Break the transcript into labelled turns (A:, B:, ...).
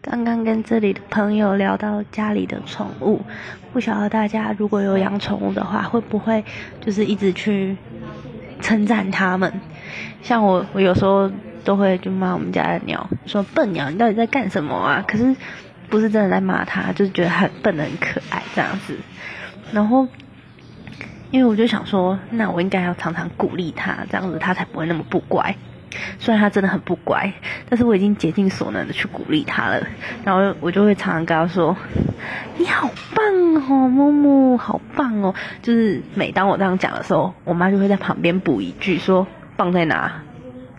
A: 刚刚跟这里的朋友聊到家里的宠物，不晓得大家如果有养宠物的话，会不会就是一直去称赞他们？像我，我有时候都会就骂我们家的鸟，说笨鸟，你到底在干什么啊？可是不是真的在骂它，就是觉得很笨很可爱这样子。然后，因为我就想说，那我应该要常常鼓励它，这样子它才不会那么不乖。虽然他真的很不乖，但是我已经竭尽所能的去鼓励他了。然后我就会常常跟他说：“你好棒哦，木木，好棒哦。”就是每当我这样讲的时候，我妈就会在旁边补一句说：“棒在哪？